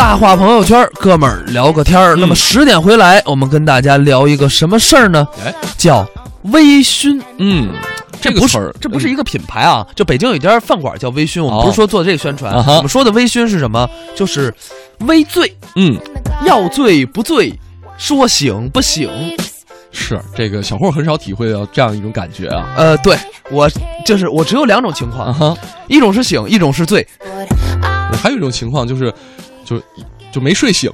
大话朋友圈，哥们儿聊个天儿。那么十点回来，我们跟大家聊一个什么事儿呢？哎，叫微醺。嗯，这个不是这不是一个品牌啊，就北京有一家饭馆叫微醺，我们哦不是说做这个宣传，我们说的微醺是什么？就是微醉，嗯，要醉不醉，说醒不醒。是这个小霍很少体会到这样一种感觉啊。呃，对我就是我只有两种情况，一种是醒，一种是醉。还有一种情况就是，就就没睡醒，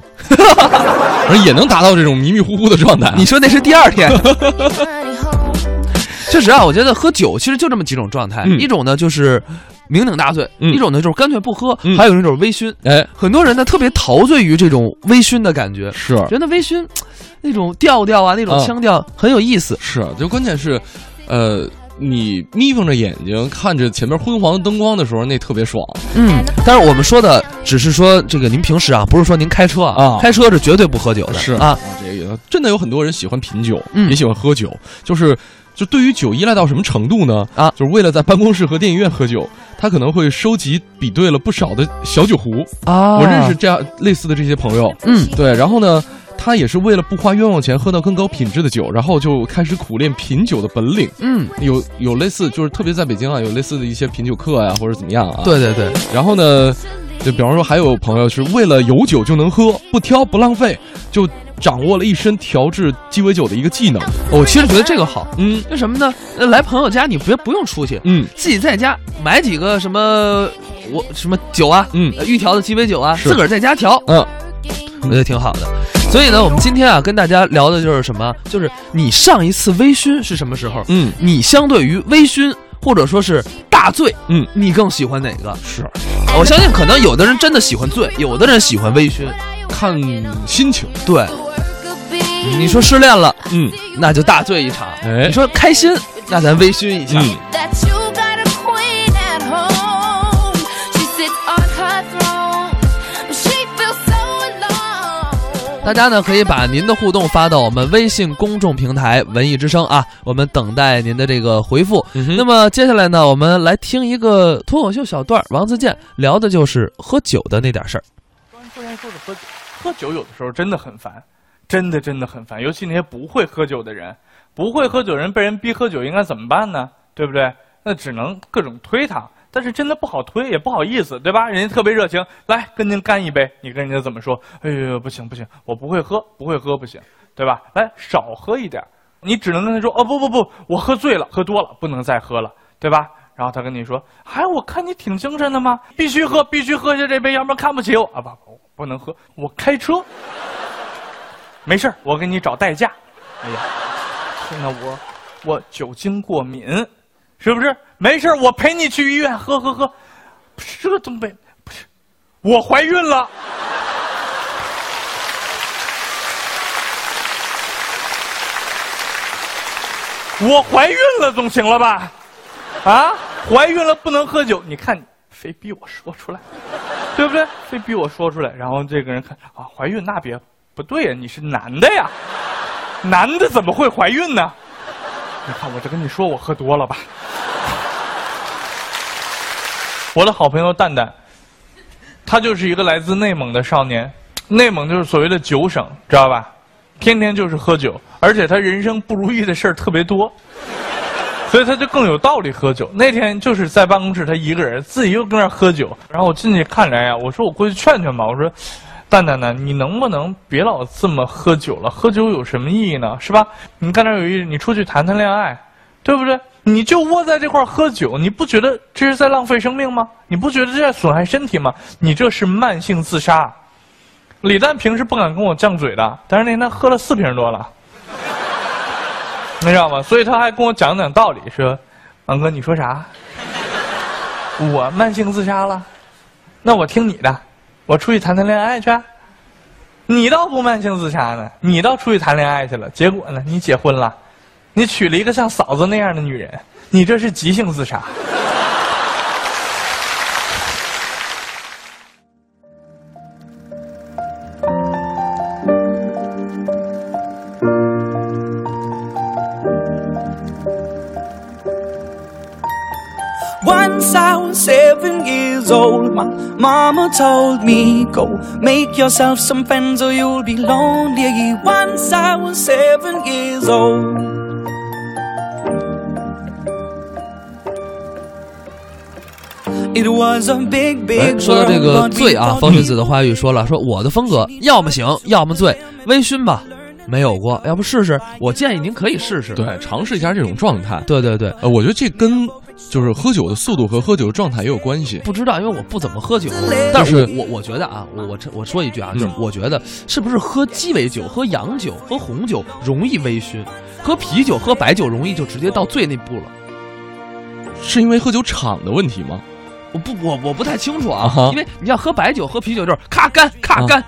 而也能达到这种迷迷糊糊的状态。你说那是第二天。确实啊，我觉得喝酒其实就这么几种状态，嗯一种呢就是酩酊大醉，嗯一种呢就是干脆不喝，嗯还有一种就是微醺。哎，很多人呢特别陶醉于这种微醺的感觉，是觉得微醺那种调调啊，那种啊腔调很有意思。是，就关键是，呃，你眯缝着眼睛看着前面昏黄的灯光的时候，那特别爽。嗯，但是我们说的只是说这个您平时啊，不是说您开车啊，啊开车是绝对不喝酒的，是啊，，这个真的有很多人喜欢品酒，嗯也喜欢喝酒，就是就对于酒依赖到什么程度呢？啊就是为了在办公室和电影院喝酒，他可能会收集比对了不少的小酒壶。啊，我认识这样类似的这些朋友，嗯对，然后呢。他也是为了不花冤枉钱喝到更高品质的酒，然后就开始苦练品酒的本领。嗯，有有类似，就是特别在北京啊，有类似的一些品酒课呀、或者怎么样啊。。对对对，然后呢，就比方说还有朋友是为了有酒就能喝，不挑不浪费，就掌握了一身调制鸡尾酒的一个技能。我其实觉得这个好，嗯为什么呢？呃来朋友家你别不用出去，嗯自己在家买几个什么我什么酒啊，嗯呃预调的鸡尾酒啊，自个儿在家调，嗯，我觉得挺好的。所以呢，我们今天啊跟大家聊的就是什么？就是你上一次微醺是什么时候？嗯你相对于微醺或者说是大醉，嗯，你更喜欢哪个？是我相信可能有的人真的喜欢醉，有的人喜欢微醺。看心情。对，你说失恋了，嗯那就大醉一场；哎你说开心，那咱微醺一下。嗯，大家呢可以把您的互动发到我们微信公众平台“文艺之声”啊，我们等待您的这个回复。嗯那么接下来呢，我们来听一个脱口秀小段儿，王自健聊的就是喝酒的那点事儿。说人说的喝酒，喝酒有的时候真的很烦，真的真的很烦。尤其那些不会喝酒的人，不会喝酒的人被人逼喝酒应该怎么办呢？对不对？那只能各种推他，但是真的不好推，也不好意思，对吧？人家特别热情，来跟您干一杯，你跟人家怎么说？哎呦，不行不行，我不会喝，不会喝不行，对吧？来少喝一点，你只能跟他说，哦不不不，我喝醉了，喝多了，不能再喝了，对吧？然后他跟你说：“哎，我看你挺精神的嘛，必须喝，必须喝下这杯，要不然看不起我啊！不不，能喝，我开车。没事我给你找代驾。哎呀，天哪，我我酒精过敏，是不是？没事我陪你去医院，喝喝喝。不是这个东北，不是，我怀孕了。我怀孕了，总行了吧？啊，怀孕了不能喝酒，你看你非逼我说出来，对不对？非逼我说出来，然后这个人看啊，怀孕那别不对呀，你是男的呀，男的怎么会怀孕呢？你看我就跟你说我喝多了吧。我的好朋友蛋蛋，他就是一个来自内蒙的少年，内蒙就是所谓的酒省，知道吧？天天就是喝酒，而且他人生不如意的事儿特别多。所以他就更有道理喝酒。那天就是在办公室，他一个人自己又跟那儿喝酒，然后我进去看着呀，我说我过去劝劝吧，我说，蛋蛋呢，你能不能别老这么喝酒了？喝酒有什么意义呢？是吧？你干点有意义，你出去谈谈恋爱，对不对？你就窝在这块喝酒，你不觉得这是在浪费生命吗？你不觉得这在损害身体吗？你这是慢性自杀。李诞平时不敢跟我犟嘴的，但是那天他喝了四瓶多了。你知道吗？所以他还跟我讲讲道理，说：“王哥，你说啥？我慢性自杀了？那我听你的，我出去谈谈恋爱去。你倒不慢性自杀呢，你倒出去谈恋爱去了，结果呢，你结婚了，你娶了一个像嫂子那样的女人，你这是急性自杀。” Once I was seven years old, My mama told me, go make yourself some friends or you'll be lonely. Once I was seven years old. 说到这个醉啊方君子的花语说了，说我的风格要么醒，要么醉，微醺吧，没有过，要不试试？我建议您可以试试。对，尝试一下这种状态。对对对，呃，我觉得这跟就是喝酒的速度和喝酒的状态也有关系。不知道，因为我不怎么喝酒，但是我我我觉得啊，我我我说一句啊，嗯就是我觉得是不是喝鸡尾酒、喝洋酒、喝红酒容易微醺，喝啤酒、喝白酒容易就直接到醉那步了。是因为喝酒场的问题吗？我不我我不太清楚啊，因为你要喝白酒、喝啤酒就是咔干咔干，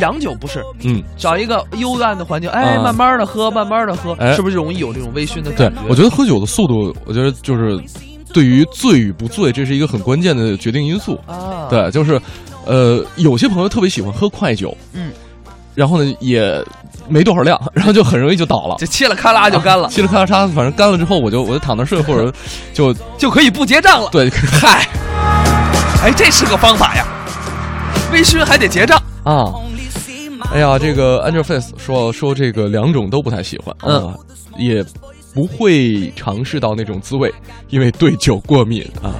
洋酒不是，嗯，找一个幽暗的环境，哎，啊慢慢的喝，慢慢的喝，哎是不是容易有这种微醺的对感觉？，我觉得喝酒的速度，我觉得就是对于醉与不醉，这是一个很关键的决定因素。啊，对，就是呃，有些朋友特别喜欢喝快酒，嗯，然后呢也没多少量，然后就很容易就倒了。就切了咔啦就干了，切了咔啦嚓，反正干了之后，我就我就躺那睡，或者 就就可以不结账了。对，嗨，哎，这是个方法呀，微醺还得结账。啊哎呀，这个 Angel Face 说说这个两种都不太喜欢，嗯啊，也不会尝试到那种滋味，因为对酒过敏啊。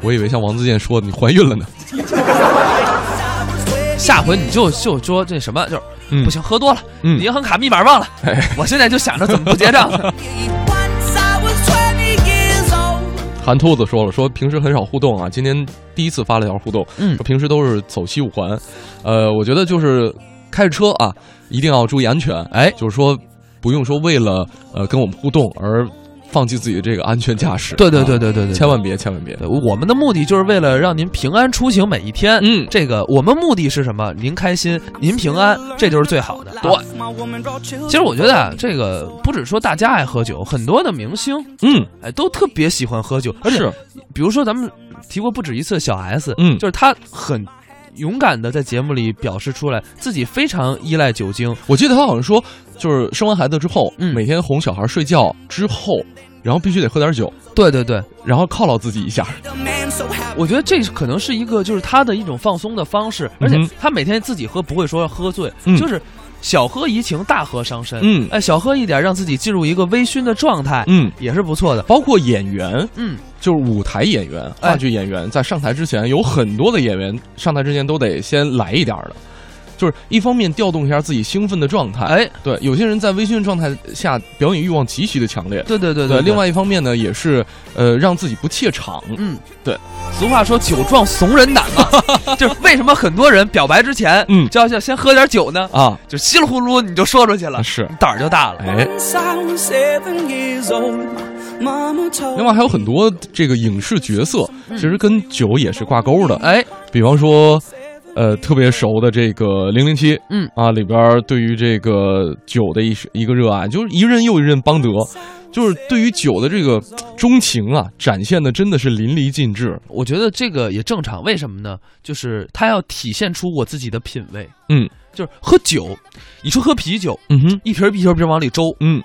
我以为像王自健说的，你怀孕了呢。下回你就就说这什么，就是、嗯不行，喝多了，嗯银行卡密码忘了，哎我现在就想着怎么不结账。韩兔子说了，说平时很少互动啊，今天第一次发了条互动，嗯。说平时都是走西五环，呃，我觉得就是开着车啊，一定要注意安全，哎就是说不用说为了呃跟我们互动而放弃自己的这个安全驾驶，对对对啊对对对，千万别千万别，我们的目的就是为了让您平安出行每一天。嗯这个我们目的是什么？您开心，您平安，这就是最好的。对.其实我觉得啊，这个不只说大家爱喝酒，很多的明星嗯，哎都特别喜欢喝酒，而且是比如说咱们提过不止一次小 S，嗯就是他很勇敢的在节目里表示出来自己非常依赖酒精。我记得他好像说，就是生完孩子之后，嗯。每天哄小孩睡觉之后，然后必须得喝点酒，对对对，然后犒劳自己一下.我觉得这可能是一个就是他的一种放松的方式，而且他每天自己喝不会说喝醉，嗯。就是小喝怡情，大喝伤身。嗯。哎，小喝一点，让自己进入一个微醺的状态，嗯，也是不错的。包括演员，嗯，就是舞台演员、哎。话剧演员，在上台之前，有很多的演员上台之前都得先来一点儿的，就是一方面调动一下自己兴奋的状态。哎，对，有些人在微醺状态下表演欲望极其的强烈。对对对对，对，另外一方面呢，也是呃让自己不怯场。嗯，对。俗话说“酒壮怂人胆”嘛，就是为什么很多人表白之前，嗯就要要先喝点酒呢？啊，就稀里呼噜你就说出去了，是胆儿就大了。哎另外还有很多这个影视角色，其实跟酒也是挂钩的。哎，比方说，呃，特别熟的这个《零零七》，嗯。啊，里边对于这个酒的一一个热爱，就是一任又一任邦德，就是对于酒的这个钟情啊，展现的真的是淋漓尽致。我觉得这个也正常，为什么呢？就是他要体现出我自己的品味。嗯。就是喝酒，你说喝啤酒，嗯哼，一瓶儿一瓶一瓶往里周，嗯。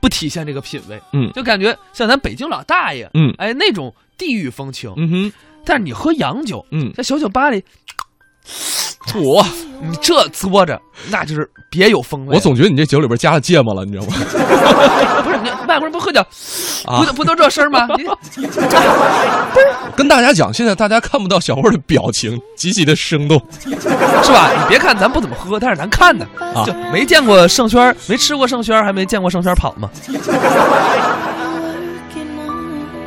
不体现这个品味，嗯。就感觉像咱北京老大爷，嗯。哎，那种地域风情。嗯哼，但是你喝洋酒，嗯，在小酒吧里，我你这嘬着，那就是别有风味。我总觉得你这酒里边加了芥末了，你知道吗？不是你外国人不喝酒，啊不都不都这声儿吗？你跟大家讲，现在大家看不到小慧的表情，极其的生动。是吧？你别看咱不怎么喝，但是咱看呢，啊就没见过盛轩，没吃过盛轩，还没见过盛轩跑吗？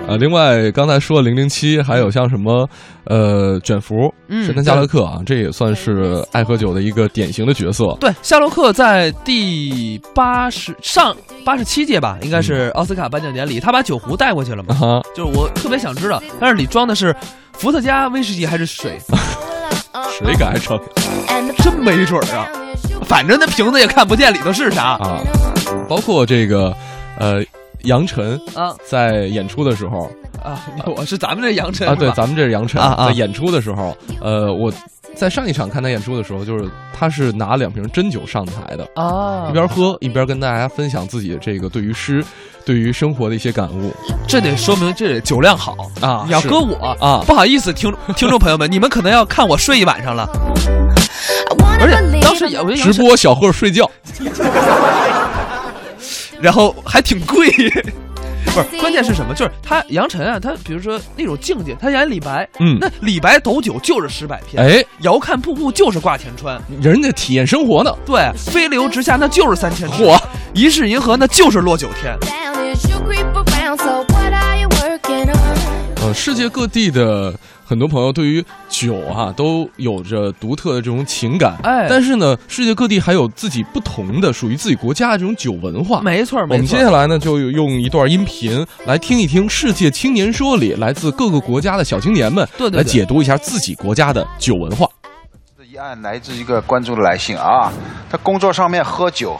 啊，另外刚才说零零七，还有像什么呃卷福、嗯神探夏洛克啊，这也算是爱喝酒的一个典型的角色。对，夏洛克在第八十上八十七届吧，应该是奥斯卡颁奖典礼，他把酒壶带过去了嘛？啊，就是我特别想知道，但是里装的是伏特加威士忌还是水？谁敢成真没准儿啊，反正那瓶子也看不见里头是啥啊？包括这个呃杨晨啊。在演出的时候。啊！我是咱们这杨晨啊，对，咱们这是杨晨啊啊。在演出的时候，呃，我在上一场看他演出的时候，就是他是拿两瓶真酒上台的，啊。一边喝一边跟大家分享自己的这个对于诗、对于生活的一些感悟。这得说明这酒量好啊你要搁我啊。不好意思，听 听众朋友们，你们可能要看我睡一晚上了。而且当时也我直播小贺睡觉，然后还挺贵。不是，关键是什么？就是他杨晨啊，他比如说那种境界，他演李白，嗯那李白斗酒就是十百篇，哎，遥看瀑布就是挂前川，人家体验生活呢，对，飞流直下那就是三千尺，嚯，一世银河那就是落九天。down as you creep around. So what are you working on? 呃，世界各地的很多朋友对于酒啊都有着独特的这种情感，哎但是呢，世界各地还有自己不同的属于自己国家的这种酒文化。没错，没错我们。接下来呢，就用一段音频来听一听《世界青年说》里来自各个国家的小青年们对对对来解读一下自己国家的酒文化。这一案来自一个观众的来信啊，他工作上面喝酒，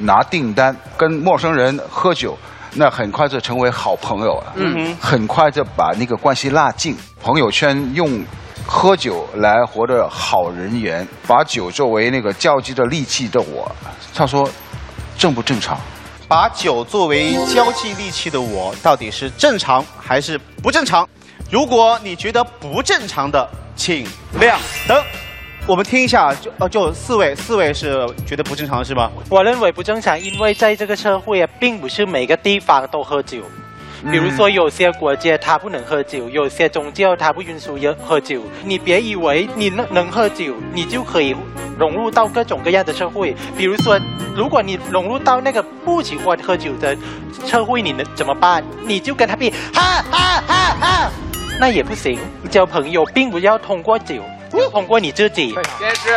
拿订单，跟陌生人喝酒，那很快就成为好朋友了。嗯，很快就把那个关系拉近。朋友圈用喝酒来活的好人缘，把酒作为那个交际的利器的我，他说正不正常？把酒作为交际利器的我，到底是正常还是不正常？如果你觉得不正常的，请亮灯。我们听一下，就呃，就四位，四位是觉得不正常是吧？我认为不正常，因为在这个社会啊，并不是每个地方都喝酒。比如说，有些国家它不能喝酒，有些宗教它不允许喝酒。你别以为你能能喝酒，你就可以融入到各种各样的社会。比如说，如果你融入到那个不喜欢喝酒的社会，你能怎么办？你就跟他比，哈哈哈哈，那也不行。交朋友并不要通过酒，要通过你自己。但是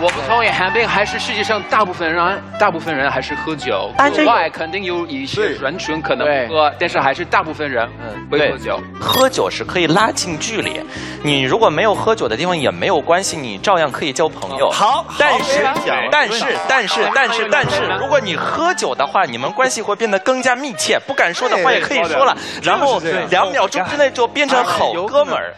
我不同意，韩冰还是世界上大部分人，大部分人还是喝酒。但是国外肯定有一些人群可能不喝，但是还是大部分人会喝酒。喝酒是可以拉近距离，你如果没有喝酒的地方也没有关系，你照样可以交朋友。好，但是，但是，但是，但是，但是，如果你喝酒的话，你们关系会变得更加密切，不敢说的话也可以说了，然后两秒钟之内就变成好哥们儿。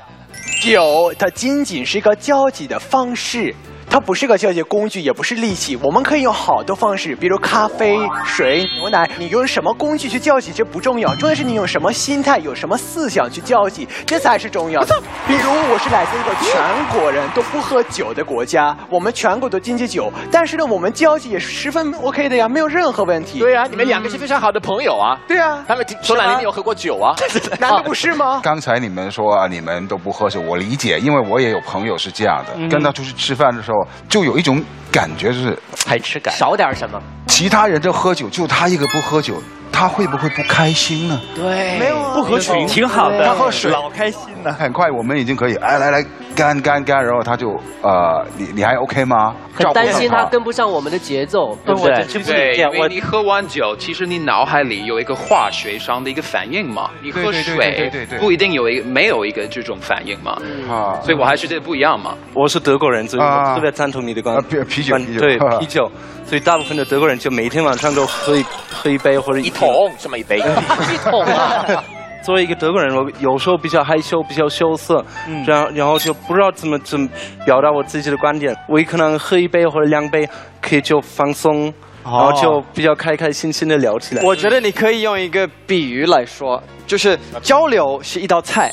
酒它仅仅是一个交际的方式，它不是个交际工具，也不是利器。我们可以用好多方式，比如咖啡、水、牛奶。你用什么工具去交际，这不重要，重要是你用什么心态、有什么思想去交际，这才是重要的。比如我是来自一个全国人都不喝酒的国家，我们全国都禁忌酒，但是呢，我们交际也是十分 OK 的呀，没有任何问题。对啊，你们两个是非常好的朋友啊。对啊，他们说哪里没有喝过酒啊？难道不是吗？刚才你们说啊，你们都不喝酒，我理解，因为我也有朋友是这样的，跟他出去吃饭的时候，就有一种感觉，就是排斥感。少点什么？其他人都喝酒，就他一个不喝酒，他会不会不开心呢？对，没有啊不合群，挺好的他喝水老开心了。很快我们已经可以，哎，来来干干干，然后他就呃，你你还 OK 吗？很担心他跟不上我们的节奏，对不对？因为你喝完酒，其实你脑海里有一个化学上的一个反应嘛。你喝对对对对水对对对不一定有一个没有一个这种反应嘛。啊所以我还是觉得不一样嘛。我是德国人，所以啊我特别赞同你的观啊点。啤啤酒啤酒对啤酒，所以大部分的德国人就每天晚上都喝一喝一杯或者一一桶这么一杯，一桶啊！作为一个德国人，我有时候比较害羞，比较羞涩，嗯然后然后就不知道怎么怎么表达我自己的观点。我可能喝一杯或者两杯，可以就放松，然后就比较开开心心的聊起来。我觉得你可以用一个比喻来说，就是交流是一道菜，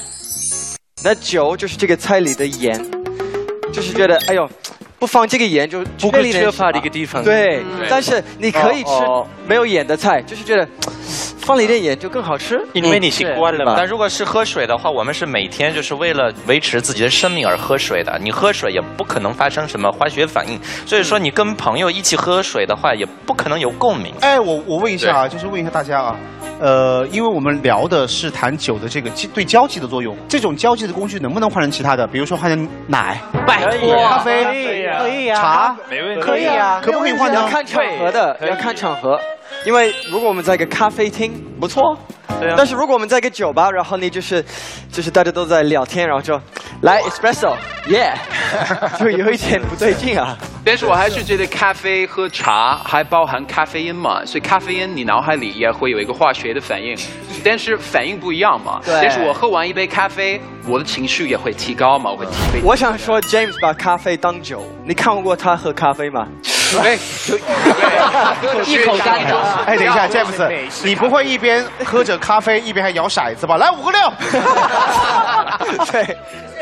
那酒就是这个菜里的盐，就是觉得哎呦，不放这个盐就不可缺缺乏的一个地方。对，对。但是你可以吃没有盐的菜，就是觉得放了一点盐就更好吃，因为你习惯了嘛。但如果是喝水的话，我们是每天就是为了维持自己的生命而喝水的。你喝水也不可能发生什么化学反应，所以说你跟朋友一起喝水的话，也不可能有共鸣。哎，我我问一下啊，就是问一下大家啊，呃，因为我们聊的是谈酒的这个对交际的作用，这种交际的工具能不能换成其他的？比如说换成奶、拜托，咖啡、可以啊茶，没问题可以啊，可不可以换成要看场合的，要看场合。因为如果我们在一个咖啡厅，不错。对啊但是如果我们在一个酒吧，然后呢就是，就是大家都在聊天，然后就来 espresso，yeah，就有一点不对劲啊。但是我还是觉得咖啡喝茶还包含咖啡因嘛，所以咖啡因你脑海里也会有一个化学的反应，但是反应不一样嘛。对但是我喝完一杯咖啡，我的情绪也会提高嘛，我会提杯。我想说，James 把咖啡当酒，你看过他喝咖啡吗？对，一口干的。哎，等一下，，James，，你不会一边喝着咖啡一边还摇骰子吧？来五个六。对，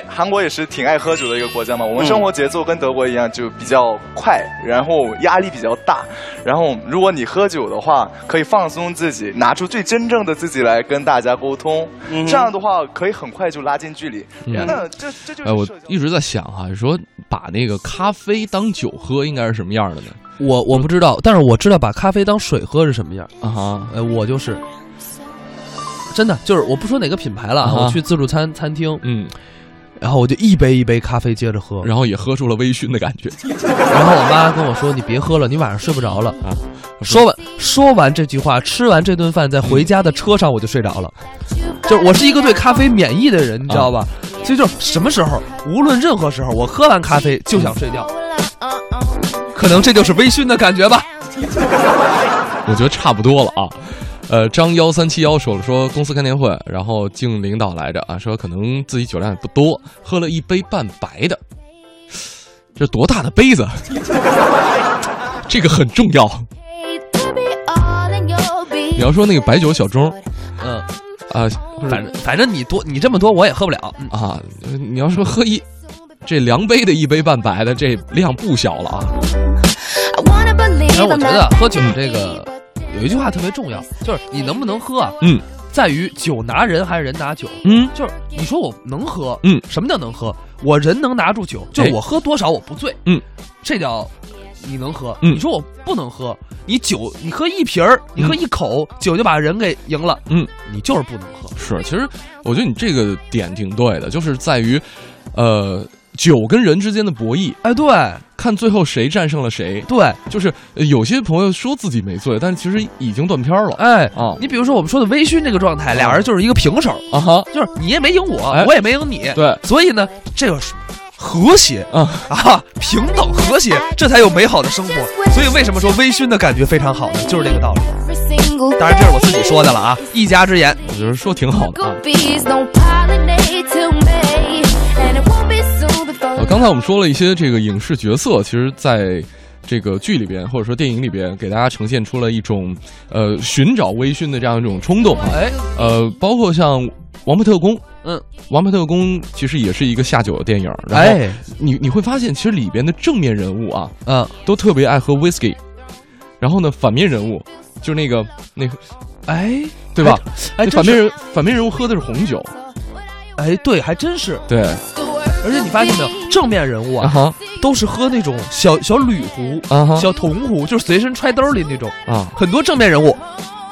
韩国也是挺爱喝酒的一个国家嘛。我们嗯生活节奏跟德国一样，就比较快，然后压力比较大。然后如果你喝酒的话，可以放松自己，拿出最真正的自己来跟大家沟通。嗯这样的话，可以很快就拉近距离。嗯那这这就是哎，我一直在想哈，说把那个咖啡当酒喝，应该是什么样的呢？我我不知道，但是我知道把咖啡当水喝是什么样啊哈。呃，我就是真的就是我不说哪个品牌了，啊我去自助餐餐厅，嗯，然后我就一杯一杯咖啡接着喝，然后也喝出了微醺的感觉。然后我妈跟我说：“你别喝了，你晚上睡不着了。”啊，说完说完这句话，吃完这顿饭，在回家的车上我就睡着了。就是我是一个对咖啡免疫的人，你知道吧？所以就什么时候，无论任何时候，我喝完咖啡就想睡觉。可能这就是微醺的感觉吧。我觉得差不多了啊。呃，张幺三七幺说了，说公司开年会，然后敬领导来着啊，说可能自己酒量也不多，喝了一杯半白的，这多大的杯子？这个很重要。你要说那个白酒小盅，嗯啊，反正反正你多你这么多我也喝不了嗯啊。你要说喝一这量杯的一杯半白的，这量不小了啊。哎，我觉得喝酒这个有一句话特别重要，就是你能不能喝啊？嗯，在于酒拿人还是人拿酒。嗯，就是你说我能喝，嗯，什么叫能喝？我人能拿住酒，就哎我喝多少我不醉，嗯，这叫你能喝。嗯你说我不能喝，你酒你喝一瓶儿，你喝一口酒就把人给赢了，嗯，你就是不能喝。是，其实我觉得你这个点挺对的，就是在于，呃，酒跟人之间的博弈。哎，对，看最后谁战胜了谁。对，就是呃有些朋友说自己没醉，但是其实已经断片了。哎啊，你比如说我们说的微醺这个状态，俩人就是一个平手啊哈，就是你也没赢我，哎我也没赢你，对，所以呢，这个是和谐啊啊，平等和谐，这才有美好的生活。所以为什么说微醺的感觉非常好呢？就是这个道理。当然这是我自己说的了啊，一家之言，我觉得说挺好的啊。刚才我们说了一些这个影视角色，其实在这个剧里边或者说电影里边，给大家呈现出了一种呃寻找微醺的这样一种冲动啊。哎，呃，包括像《王牌特工》，嗯，《王牌特工》其实也是一个下酒的电影。然后哎你你会发现，其实里边的正面人物啊，嗯，都特别爱喝 whisky，然后呢，反面人物就是那个那个，哎，对吧？哎反面人反面人物喝的是红酒，哎，对，还真是。对，而且你发现没有，正面人物啊，都是喝那种小小铝壶、啊哈小铜壶，就是随身揣兜里那种。啊，很多正面人物，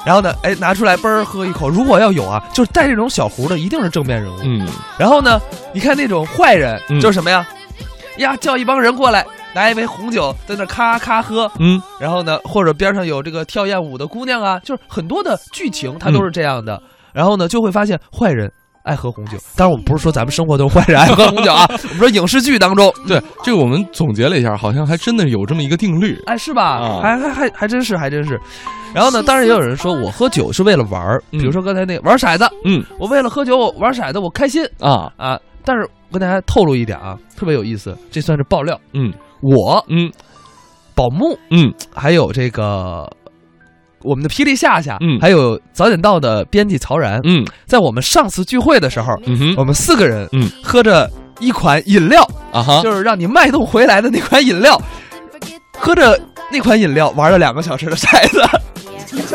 然后呢，哎，拿出来嘣儿喝一口。如果要有啊，就是带这种小壶的，一定是正面人物。嗯，然后呢，你看那种坏人，嗯就是什么呀？呀，叫一帮人过来，拿一杯红酒，在那咔咔喝。嗯，然后呢，或者边上有这个跳艳舞的姑娘啊，就是很多的剧情它都是这样的。然后呢，就会发现坏人爱喝红酒。当然，我们不是说咱们生活中坏人 爱喝红酒啊，我们说影视剧当中，对这个我们总结了一下，好像还真的有这么一个定律。哎，是吧？啊还还还还真是，还真是。然后呢，当然也有人说我喝酒是为了玩儿，比如说刚才那个玩骰子，嗯，我为了喝酒我玩骰子我开心啊啊。但是我跟大家透露一点啊，特别有意思，这算是爆料。嗯，我嗯，宝木嗯，还有这个我们的霹雳夏夏，嗯。还有早点到的编辑曹然，嗯，在我们上次聚会的时候，嗯哼，我们四个人，嗯，喝着一款饮料啊哈，就是让你脉动回来的那款饮料，喝着那款饮料玩了两个小时的骰子。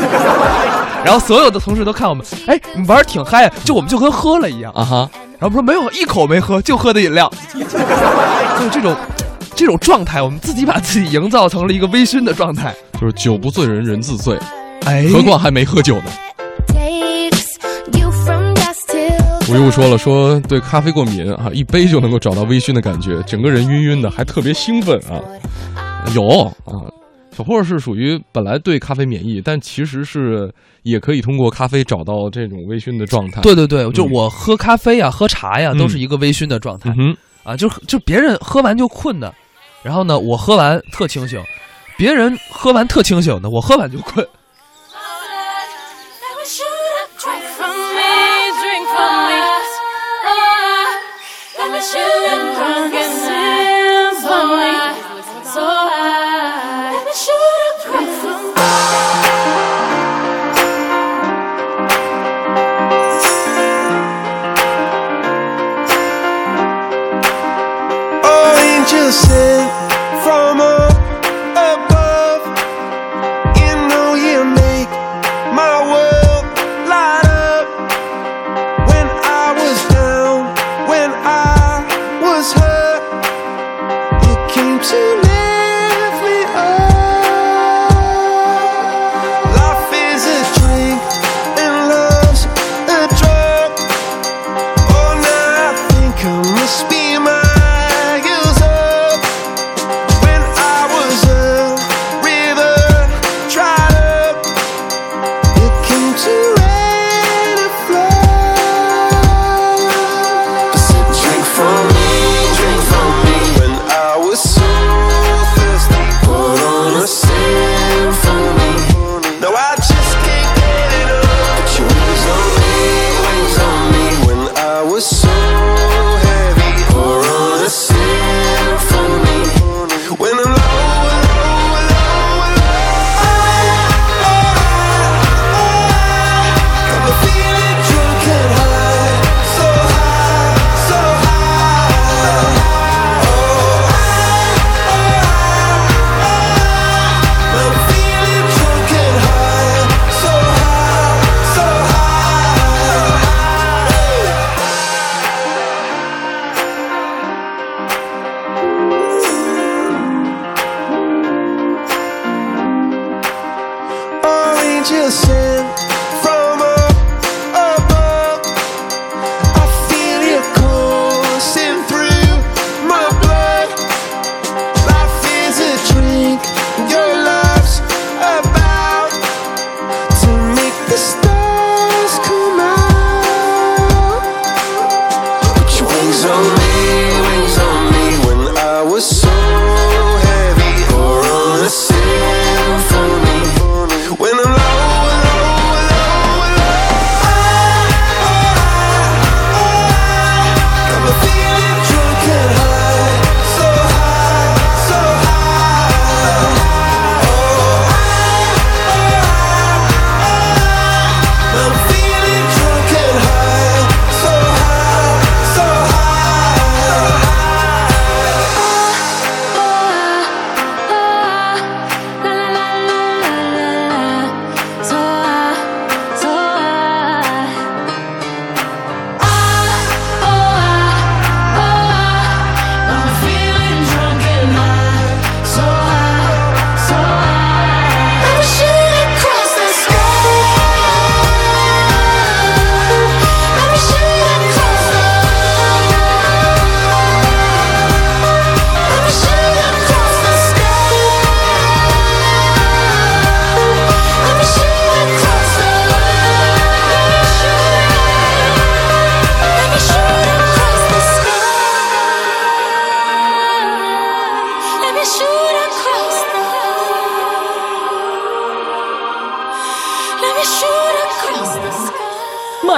然后所有的同事都看我们，哎，你玩儿挺嗨啊，就我们就跟喝了一样。啊哈。然后我们说没有一口没喝，就喝的饮料，就是这种这种状态，我们自己把自己营造成了一个微醺的状态。就是酒不醉人人自醉，哎，何况还没喝酒呢。吴又说了，说对咖啡过敏啊，一杯就能够找到微醺的感觉，整个人晕晕的，还特别兴奋啊。有啊，小霍是属于本来对咖啡免疫，但其实是也可以通过咖啡找到这种微醺的状态。对对对，就嗯我喝咖啡呀、喝茶呀，嗯都是一个微醺的状态。嗯啊，就就别人喝完就困的，然后呢，我喝完特清醒；别人喝完特清醒的，我喝完就困。special.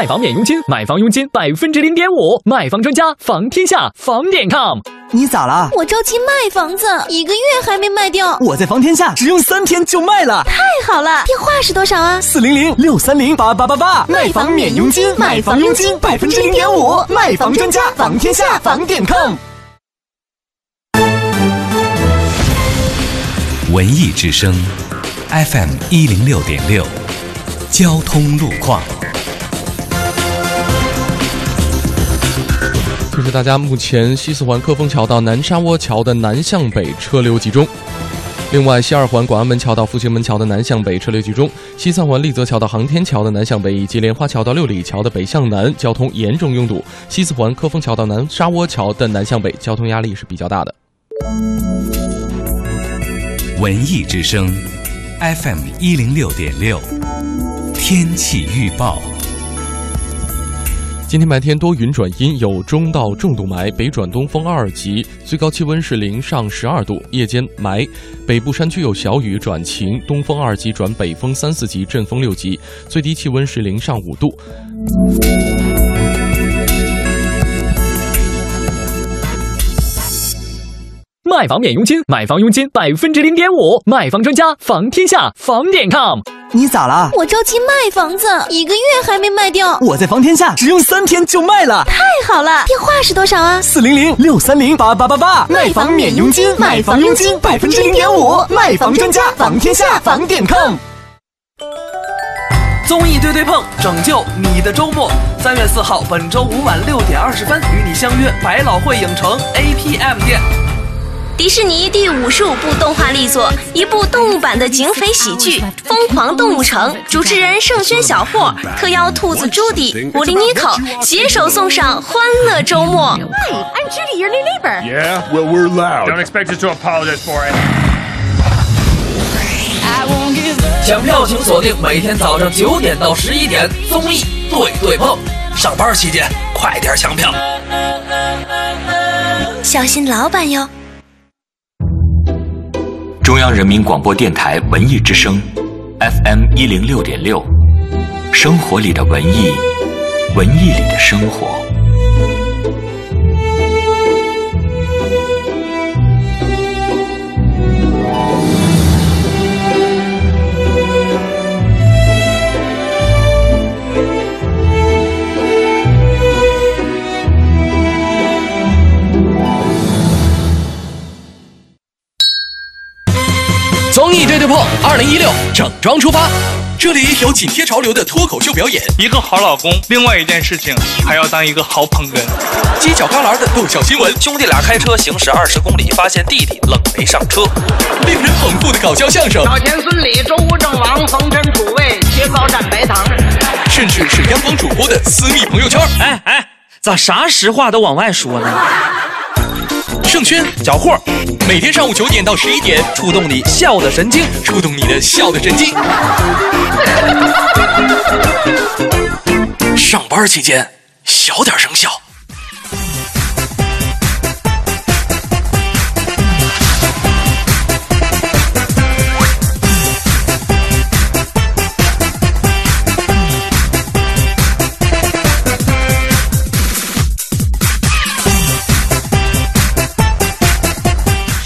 卖房免佣金，买房佣金百分之零点五，卖房专家房天下房点 com。你咋了？我着急卖房子，一个月还没卖掉。我在房天下只用三天就卖了，太好了！电话是多少啊？四零零六三零八八八八，卖房免佣金，买房佣金百分之零点五，卖房专家房天下房点 com。文艺之声，FM 一零六点六，交通路况。提示大家，目前西四环科丰桥到南沙窝桥的南向北车流集中。另外，西二环广安门桥到复兴门桥的南向北车流集中；西三环丽泽桥到航天桥的南向北，以及莲花桥到六里桥的北向南，交通严重拥堵；西四环科丰桥到南沙窝桥的南向北，交通压力是比较大的。文艺之声，FM 一零六点六，天气预报。今天白天多云转阴，有中到重度霾，北转东风二级，最高气温是零上十二度。夜间霾，北部山区有小雨转晴，东风二级转北风三四级，阵风六级，最低气温是零上五度。卖房免佣金，买房佣金百分之零点五，卖房专家房天下房点 com。你咋了？我着急卖房子，一个月还没卖掉。我在房天下只用三天就卖了，太好了！电话是多少啊？四零零六三零八八八八，卖房免佣金，买房佣金百分之零点五，卖房专家房天下房点 com。综艺对对碰，拯救你的周末。三月四号，本周五晚六点二十分，与你相约百老汇影城 APM 店。迪士尼第五十五部动画力作，一部动物版的警匪喜剧《疯狂动物城》，主持人盛轩、小霍特邀兔子朱迪、狐狸妮可携手送上欢乐周末。Hi, I'm Judy, your new neighbor. Yeah, well, we're loud. Don't expect us to apologize for it. 抢票请锁定每天早上九点到十一点，综艺对对碰。上班期间快点抢票。小心老板哟！央人民广播电台文艺之声，FM 一零六点六，生活里的文艺，文艺里的生活。综艺对对碰，二零一六整装出发。这里有紧贴潮流的脱口秀表演，一个好老公，另外一件事情还要当一个好捧哏。犄角旮旯的逗笑新闻，兄弟俩开车行驶二十公里，发现弟弟冷没上车。令人捧腹的搞笑相声，老田孙李周吴郑王冯陈楚卫切糕蘸白糖，甚至是央广主播的私密朋友圈。哎哎，咋啥实话都往外说呢？盛轩、小霍，每天上午九点到十一点，触动你笑的神经，触动你的笑的神经。上班期间小点声笑。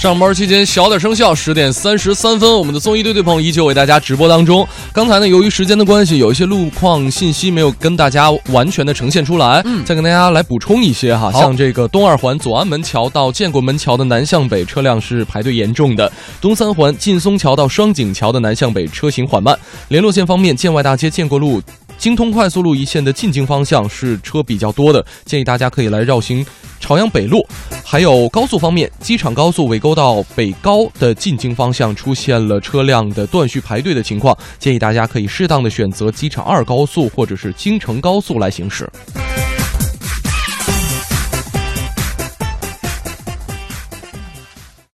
上班期间小点声效，十点三十三分，我们的综艺对对碰依旧为大家直播当中。刚才呢，由于时间的关系，有一些路况信息没有跟大家完全的呈现出来，嗯再跟大家来补充一些哈。像这个东二环左安门桥到建国门桥的南向北车辆是排队严重的，东三环劲松桥到双井桥的南向北车行缓慢。联络线方面，建外大街建国路。京通快速路一线的进京方向是车比较多的，建议大家可以来绕行朝阳北路。还有高速方面，机场高速尾沟到北高的进京方向出现了车辆的断续排队的情况，建议大家可以适当的选择机场二高速或者是京承高速来行驶。